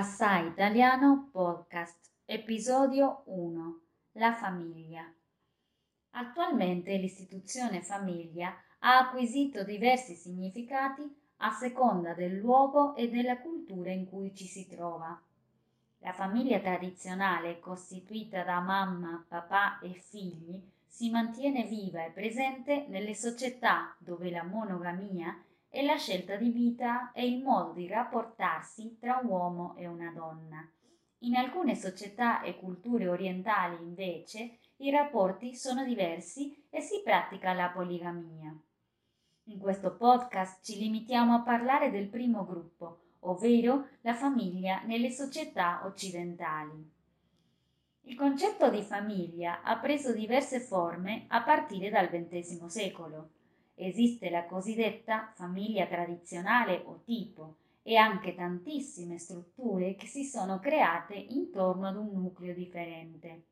Assai Italiano Podcast, episodio 1. La famiglia. Attualmente l'istituzione famiglia ha acquisito diversi significati a seconda del luogo e della cultura in cui ci si trova. La famiglia tradizionale, costituita da mamma, papà e figli, si mantiene viva e presente nelle società dove la monogamia è la scelta di vita e il modo di rapportarsi tra un uomo e una donna. In alcune società e culture orientali, invece, i rapporti sono diversi e si pratica la poligamia. In questo podcast ci limitiamo a parlare del primo gruppo, ovvero la famiglia nelle società occidentali. Il concetto di famiglia ha preso diverse forme a partire dal XX secolo. Esiste la cosiddetta famiglia tradizionale o tipo e anche tantissime strutture che si sono create intorno ad un nucleo differente.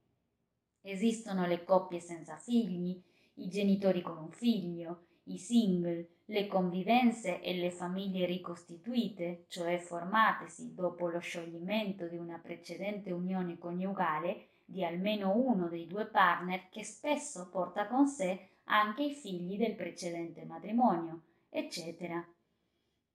Esistono le coppie senza figli, i genitori con un figlio, i single, le convivenze e le famiglie ricostituite, cioè formatesi dopo lo scioglimento di una precedente unione coniugale di almeno uno dei due partner che spesso porta con sé anche i figli del precedente matrimonio, eccetera.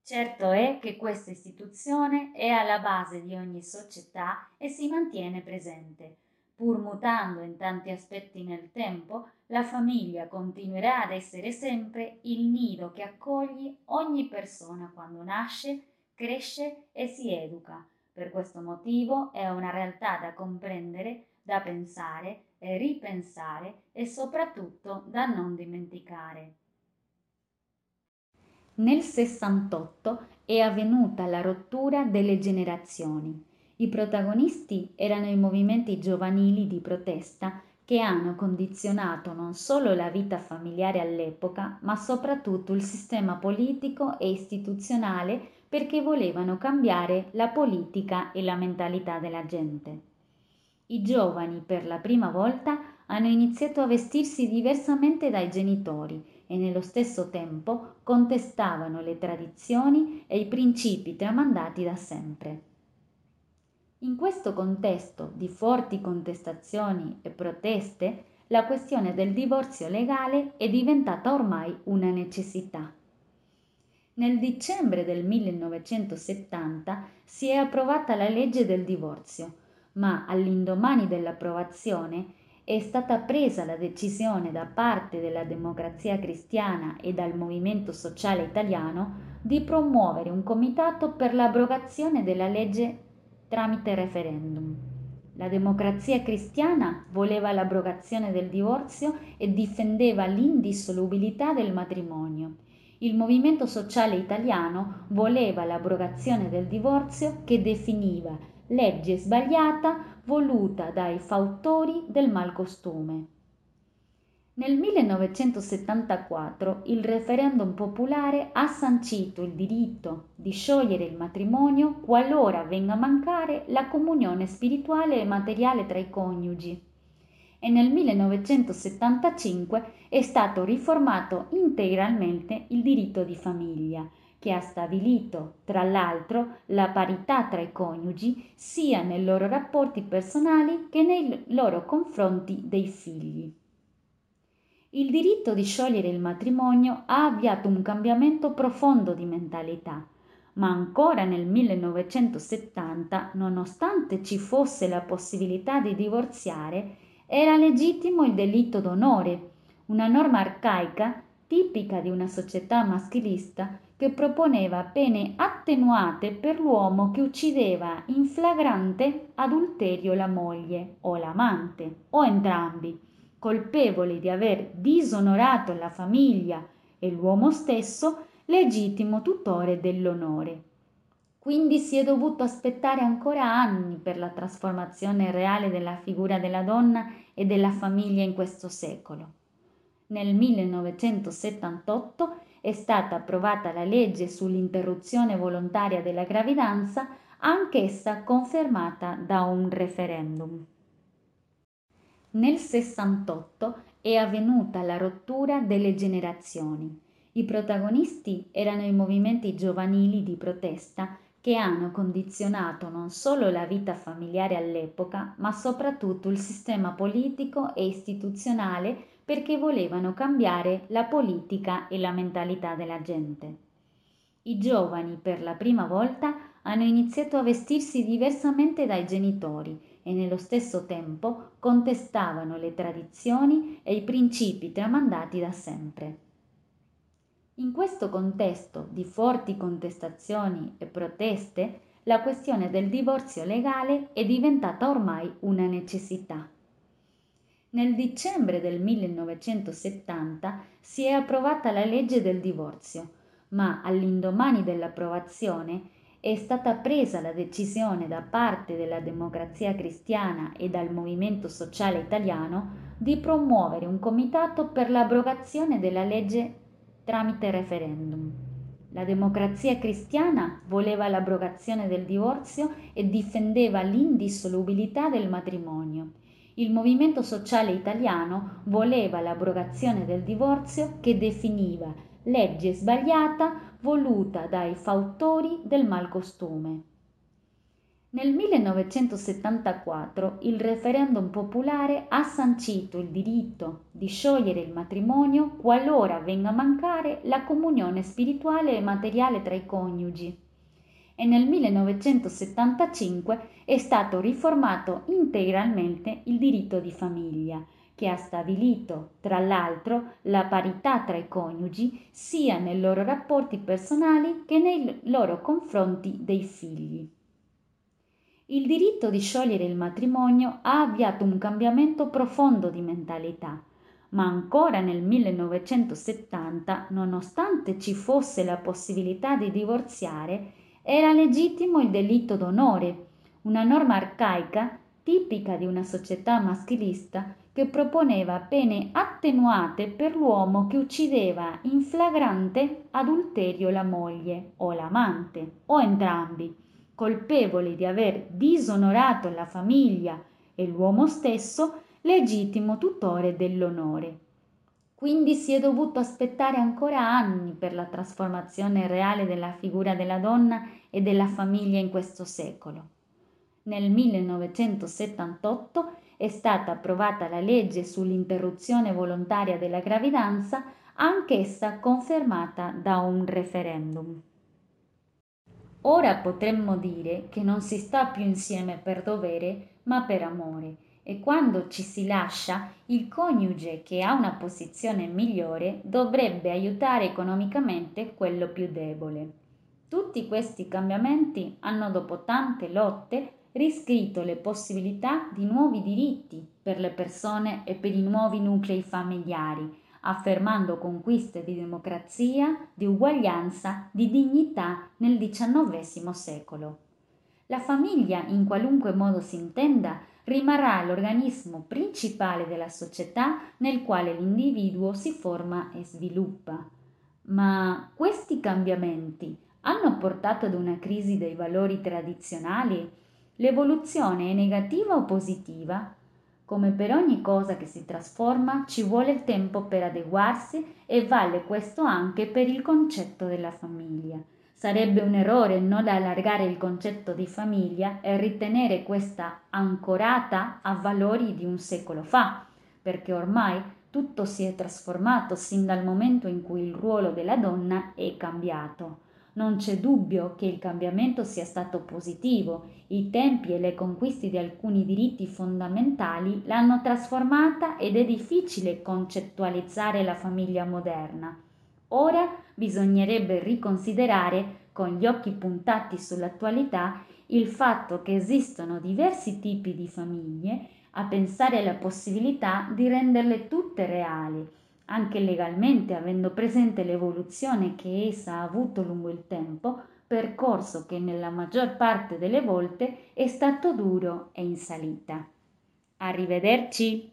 Certo è che questa istituzione è alla base di ogni società e si mantiene presente, Pur mutando in tanti aspetti nel tempo, la famiglia continuerà ad essere sempre il nido che accoglie ogni persona quando nasce, cresce e si educa. Per questo motivo è una realtà da comprendere, da pensare e ripensare e soprattutto da non dimenticare. Nel 68 è avvenuta la rottura delle generazioni i protagonisti erano i movimenti giovanili di protesta che hanno condizionato non solo la vita familiare all'epoca, ma soprattutto il sistema politico e istituzionale perché volevano cambiare la politica e la mentalità della gente. I giovani per la prima volta hanno iniziato a vestirsi diversamente dai genitori e nello stesso tempo contestavano le tradizioni e i principi tramandati da sempre. In questo contesto di forti contestazioni e proteste, la questione del divorzio legale è diventata ormai una necessità. Nel dicembre del 1970 si è approvata la legge del divorzio, ma all'indomani dell'approvazione è stata presa la decisione da parte della democrazia cristiana e dal movimento sociale italiano di promuovere un comitato per l'abrogazione della legge tramite referendum. La democrazia cristiana voleva l'abrogazione del divorzio e difendeva l'indissolubilità del matrimonio. Il movimento sociale italiano voleva l'abrogazione del divorzio che definiva legge sbagliata voluta dai fautori del malcostume. Nel 1974 il referendum popolare ha sancito il diritto di sciogliere il matrimonio qualora venga a mancare la comunione spirituale e materiale tra i coniugi e nel 1975 è stato riformato integralmente il diritto di famiglia, che ha stabilito, tra l'altro, la parità tra i coniugi sia nei loro rapporti personali che nei loro confronti dei figli. Il diritto di sciogliere il matrimonio ha avviato un cambiamento profondo di mentalità, ma ancora nel 1970, nonostante ci fosse la possibilità di divorziare, era legittimo il delitto d'onore, una norma arcaica tipica di una società maschilista che proponeva pene attenuate per l'uomo che uccideva in flagrante adulterio la moglie o l'amante o entrambi colpevoli di aver disonorato la famiglia e l'uomo stesso, legittimo tutore dell'onore. Quindi si è dovuto aspettare ancora anni per la trasformazione reale della figura della donna e della famiglia in questo secolo. Nel 1978 è stata approvata la legge sull'interruzione volontaria della gravidanza, anch'essa confermata da un referendum. Nel 68 è avvenuta la rottura delle generazioni. I protagonisti erano i movimenti giovanili di protesta che hanno condizionato non solo la vita familiare all'epoca, ma soprattutto il sistema politico e istituzionale perché volevano cambiare la politica e la mentalità della gente. I giovani per la prima volta hanno iniziato a vestirsi diversamente dai genitori e nello stesso tempo contestavano le tradizioni e i principi tramandati da sempre. In questo contesto di forti contestazioni e proteste, la questione del divorzio legale è diventata ormai una necessità. Nel dicembre del 1970 si è approvata la legge del divorzio, ma all'indomani dell'approvazione è stata presa la decisione da parte della democrazia cristiana e dal movimento sociale italiano di promuovere un comitato per l'abrogazione della legge tramite referendum. La democrazia cristiana voleva l'abrogazione del divorzio e difendeva l'indissolubilità del matrimonio. Il movimento sociale italiano voleva l'abrogazione del divorzio che definiva legge sbagliata voluta dai fautori del malcostume. Nel 1974 il referendum popolare ha sancito il diritto di sciogliere il matrimonio qualora venga a mancare la comunione spirituale e materiale tra i coniugi e nel 1975 è stato riformato integralmente il diritto di famiglia, che ha stabilito, tra l'altro, la parità tra i coniugi sia nei loro rapporti personali che nei loro confronti dei figli. Il diritto di sciogliere il matrimonio ha avviato un cambiamento profondo di mentalità, ma ancora nel 1970, nonostante ci fosse la possibilità di divorziare, era legittimo il delitto d'onore, una norma arcaica tipica di una società maschilista che proponeva pene attenuate per l'uomo che uccideva in flagrante adulterio la moglie o l'amante o entrambi colpevoli di aver disonorato la famiglia e l'uomo stesso, legittimo tutore dell'onore. Quindi si è dovuto aspettare ancora anni per la trasformazione reale della figura della donna e della famiglia in questo secolo. Nel 1978 è stata approvata la legge sull'interruzione volontaria della gravidanza, anch'essa confermata da un referendum. Ora potremmo dire che non si sta più insieme per dovere, ma per amore, e quando ci si lascia, il coniuge che ha una posizione migliore dovrebbe aiutare economicamente quello più debole. Tutti questi cambiamenti hanno dopo tante lotte riscritto le possibilità di nuovi diritti per le persone e per i nuovi nuclei familiari, affermando conquiste di democrazia, di uguaglianza, di dignità nel XIX secolo. La famiglia, in qualunque modo si intenda, rimarrà l'organismo principale della società nel quale l'individuo si forma e sviluppa. Ma questi cambiamenti hanno portato ad una crisi dei valori tradizionali? L'evoluzione è negativa o positiva? Come per ogni cosa che si trasforma, ci vuole il tempo per adeguarsi e vale questo anche per il concetto della famiglia. Sarebbe un errore non allargare il concetto di famiglia e ritenere questa ancorata a valori di un secolo fa, perché ormai tutto si è trasformato sin dal momento in cui il ruolo della donna è cambiato. Non c'è dubbio che il cambiamento sia stato positivo, i tempi e le conquiste di alcuni diritti fondamentali l'hanno trasformata ed è difficile concettualizzare la famiglia moderna. Ora bisognerebbe riconsiderare, con gli occhi puntati sull'attualità, il fatto che esistono diversi tipi di famiglie, a pensare alla possibilità di renderle tutte reali anche legalmente avendo presente l'evoluzione che essa ha avuto lungo il tempo, percorso che nella maggior parte delle volte è stato duro e in salita. Arrivederci!